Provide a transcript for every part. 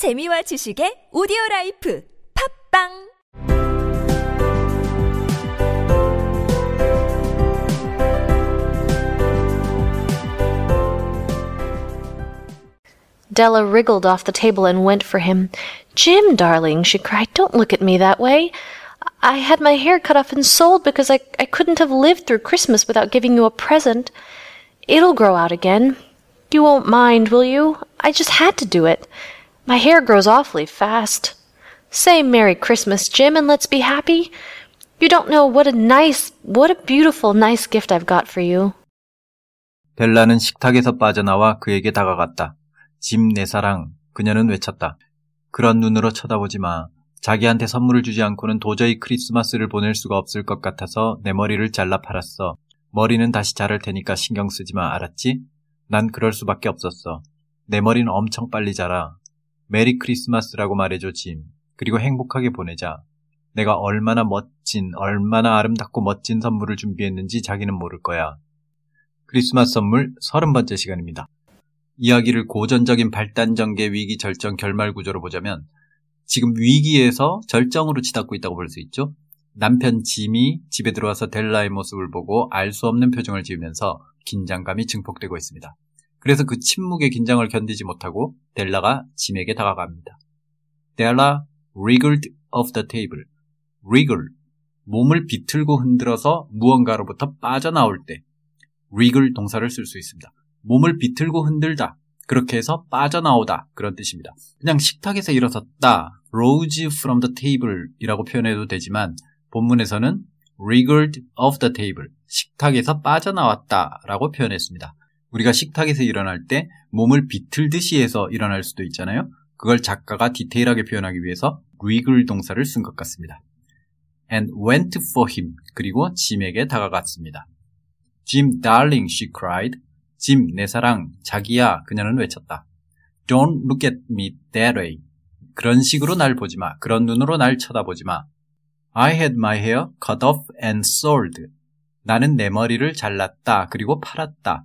재미와 지식의 오디오 라이프 팝빵 Della wriggled off the table and went for him. Jim, darling, she cried, don't look at me that way. I had my hair cut off and sold because I, I couldn't have lived through Christmas without giving you a present. It'll grow out again. You won't mind, will you? I just had to do it. My hair grows awfully fast. Say Merry Christmas, Jim, and let's be happy. You don't know what a nice, what a beautiful, nice gift I've got for you. 벨라는 식탁에서 빠져나와 그에게 다가갔다. 짐 내 사랑, 그녀는 외쳤다. 그런 눈으로 쳐다보지 마. 자기한테 선물을 주지 않고는 도저히 크리스마스를 보낼 수가 없을 것 같아서 내 머리를 잘라 팔았어. 머리는 다시 자랄 테니까 신경 쓰지 마, 알았지? 난 그럴 수밖에 없었어. 내 머리는 엄청 빨리 자라. 메리 크리스마스라고 말해줘, 짐. 그리고 행복하게 보내자. 내가 얼마나 멋진, 얼마나 아름답고 멋진 선물을 준비했는지 자기는 모를 거야. 크리스마스 선물 30번째 시간입니다. 이야기를 고전적인 발단 전개 위기 절정 결말 구조로 보자면 지금 위기에서 절정으로 치닫고 있다고 볼 수 있죠. 남편 짐이 집에 들어와서 델라의 모습을 보고 알 수 없는 표정을 지으면서 긴장감이 증폭되고 있습니다. 그래서 그 침묵의 긴장을 견디지 못하고 델라가 짐에게 다가갑니다. 델라 wriggled off the table. wriggle 몸을 비틀고 흔들어서 무언가로부터 빠져나올 때 wriggle 동사를 쓸 수 있습니다. 몸을 비틀고 흔들다. 그렇게 해서 빠져나오다. 그런 뜻입니다. 그냥 식탁에서 일어섰다. rose from the table 이라고 표현해도 되지만 본문에서는 wriggled off the table. 식탁에서 빠져나왔다. 라고 표현했습니다. 우리가 식탁에서 일어날 때 몸을 비틀듯이 해서 일어날 수도 있잖아요. 그걸 작가가 디테일하게 표현하기 위해서 wriggle 동사를 쓴 것 같습니다. and went for him. 그리고 짐에게 다가갔습니다. Jim, darling, she cried. 짐, 내 사랑, 자기야, 그녀는 외쳤다. Don't look at me that way. 그런 식으로 날 보지 마. 그런 눈으로 날 쳐다보지 마. I had my hair cut off and sold. 나는 내 머리를 잘랐다. 그리고 팔았다.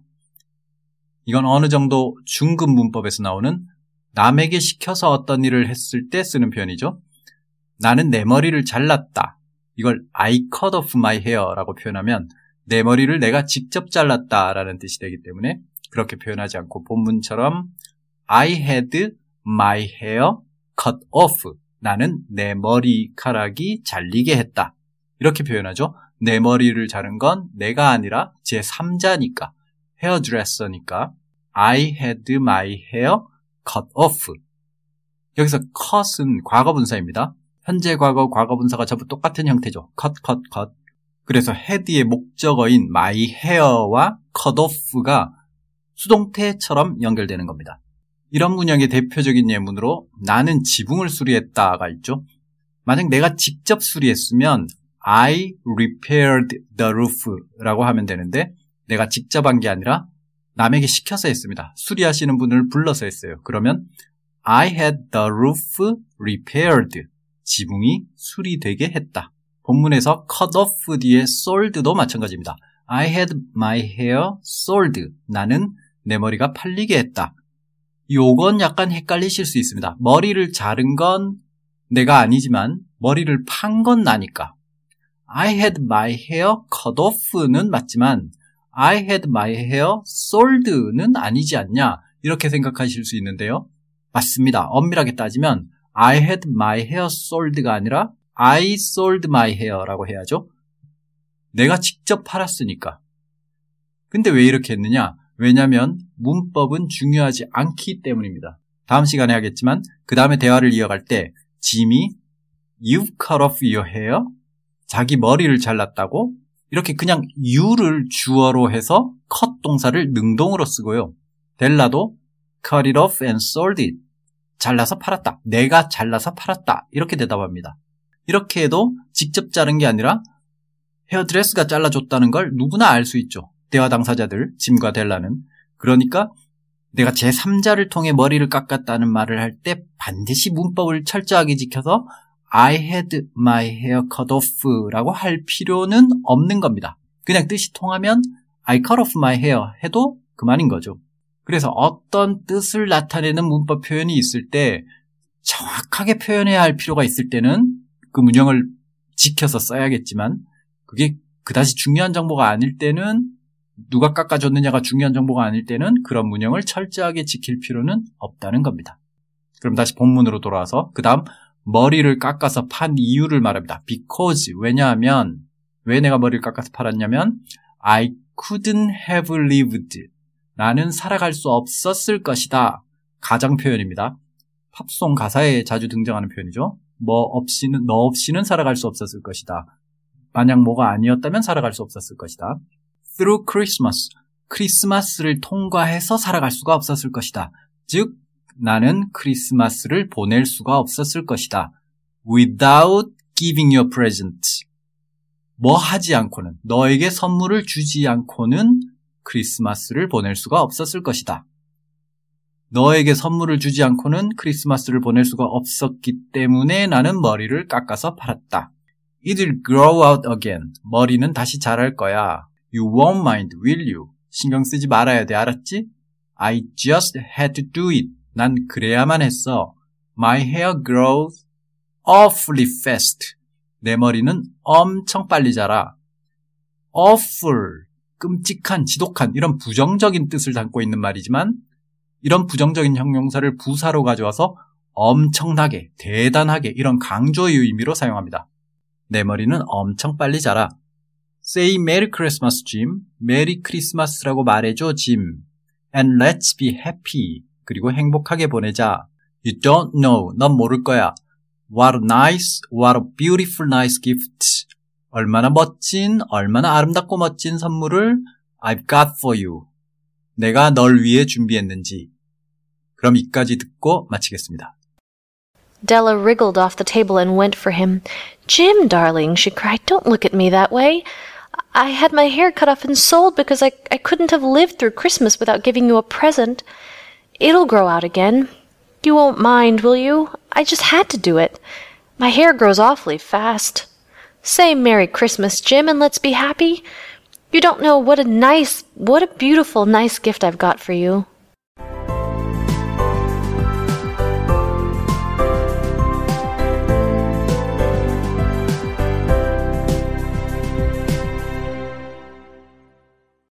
이건 어느 정도 중급 문법에서 나오는 남에게 시켜서 어떤 일을 했을 때 쓰는 표현이죠. 나는 내 머리를 잘랐다. 이걸 I cut off my hair라고 표현하면 내 머리를 내가 직접 잘랐다라는 뜻이 되기 때문에 그렇게 표현하지 않고 본문처럼 I had my hair cut off. 나는 내 머리카락이 잘리게 했다. 이렇게 표현하죠. 내 머리를 자른 건 내가 아니라 제 3자니까 헤어드레서니까 I had my hair cut off. 여기서 cut은 과거분사입니다. 현재 과거, 과거분사가 전부 똑같은 형태죠. cut, cut, cut. 그래서 head의 목적어인 my hair와 cut off가 수동태처럼 연결되는 겁니다. 이런 문형의 대표적인 예문으로 나는 지붕을 수리했다가 있죠. 만약 내가 직접 수리했으면 I repaired the roof라고 하면 되는데 내가 직접 한 게 아니라 남에게 시켜서 했습니다. 수리하시는 분을 불러서 했어요. 그러면 I had the roof repaired. 지붕이 수리되게 했다. 본문에서 cut off 뒤에 sold도 마찬가지입니다. I had my hair sold. 나는 내 머리가 팔리게 했다. 요건 약간 헷갈리실 수 있습니다. 머리를 자른 건 내가 아니지만 머리를 판 건 나니까. I had my hair cut off는 맞지만 I had my hair sold는 아니지 않냐 이렇게 생각하실 수 있는데요. 맞습니다. 엄밀하게 따지면 I had my hair sold가 아니라 I sold my hair라고 해야죠. 내가 직접 팔았으니까. 근데 왜 이렇게 했느냐? 왜냐하면 문법은 중요하지 않기 때문입니다. 다음 시간에 하겠지만 그 다음에 대화를 이어갈 때 짐이 You've cut off your hair? 자기 머리를 잘랐다고? 이렇게 그냥 you를 주어로 해서 cut 동사를 능동으로 쓰고요. 델라도 cut it off and sold it. 잘라서 팔았다. 내가 잘라서 팔았다. 이렇게 대답합니다. 이렇게 해도 직접 자른 게 아니라 헤어드레스가 잘라줬다는 걸 누구나 알 수 있죠. 대화 당사자들, 짐과 델라는. 그러니까 내가 제3자를 통해 머리를 깎았다는 말을 할 때 반드시 문법을 철저하게 지켜서 I had my hair cut off 라고 할 필요는 없는 겁니다. 그냥 뜻이 통하면 I cut off my hair 해도 그만인 거죠. 그래서 어떤 뜻을 나타내는 문법 표현이 있을 때 정확하게 표현해야 할 필요가 있을 때는 그 문형을 지켜서 써야겠지만 그게 그다지 중요한 정보가 아닐 때는 누가 깎아줬느냐가 중요한 정보가 아닐 때는 그런 문형을 철저하게 지킬 필요는 없다는 겁니다. 그럼 다시 본문으로 돌아와서 그 다음 머리를 깎아서 판 이유를 말합니다. because 왜냐하면 왜 내가 머리를 깎아서 팔았냐면 I couldn't have lived 나는 살아갈 수 없었을 것이다. 가정 표현입니다. 팝송 가사에 자주 등장하는 표현이죠. 뭐 없이는 너 없이는 살아갈 수 없었을 것이다. 만약 뭐가 아니었다면 살아갈 수 없었을 것이다. Through Christmas 크리스마스를 통과해서 살아갈 수가 없었을 것이다. 즉 나는 크리스마스를 보낼 수가 없었을 것이다. Without giving you a present. 뭐 하지 않고는, 너에게 선물을 주지 않고는 크리스마스를 보낼 수가 없었을 것이다. 너에게 선물을 주지 않고는 크리스마스를 보낼 수가 없었기 때문에 나는 머리를 깎아서 팔았다. It'll grow out again. 머리는 다시 자랄 거야. You won't mind, will you? 신경 쓰지 말아야 돼, 알았지? I just had to do it. 난 그래야만 했어. My hair grows awfully fast. 내 머리는 엄청 빨리 자라. awful, 끔찍한, 지독한 이런 부정적인 뜻을 담고 있는 말이지만 이런 부정적인 형용사를 부사로 가져와서 엄청나게, 대단하게 이런 강조의 의미로 사용합니다. 내 머리는 엄청 빨리 자라. Say Merry Christmas, Jim. 메리 크리스마스라고 말해줘, 짐. And let's be happy. 그리고 행복하게 보내자. You don't know. 넌 모를 거야. What a nice, what a beautiful nice gift. 얼마나 멋진, 얼마나 아름답고 멋진 선물을 I've got for you. 내가 널 위해 준비했는지. 그럼 이까지 듣고 마치겠습니다. Della wriggled off the table and went for him. Jim, darling, she cried, don't look at me that way. I had my hair cut off and sold because I, I couldn't have lived through Christmas without giving you a present. It'll grow out again. You won't mind, will you? I just had to do it. My hair grows awfully fast. Say Merry Christmas, Jim, and let's be happy. You don't know what a nice, what a beautiful, nice gift I've got for you.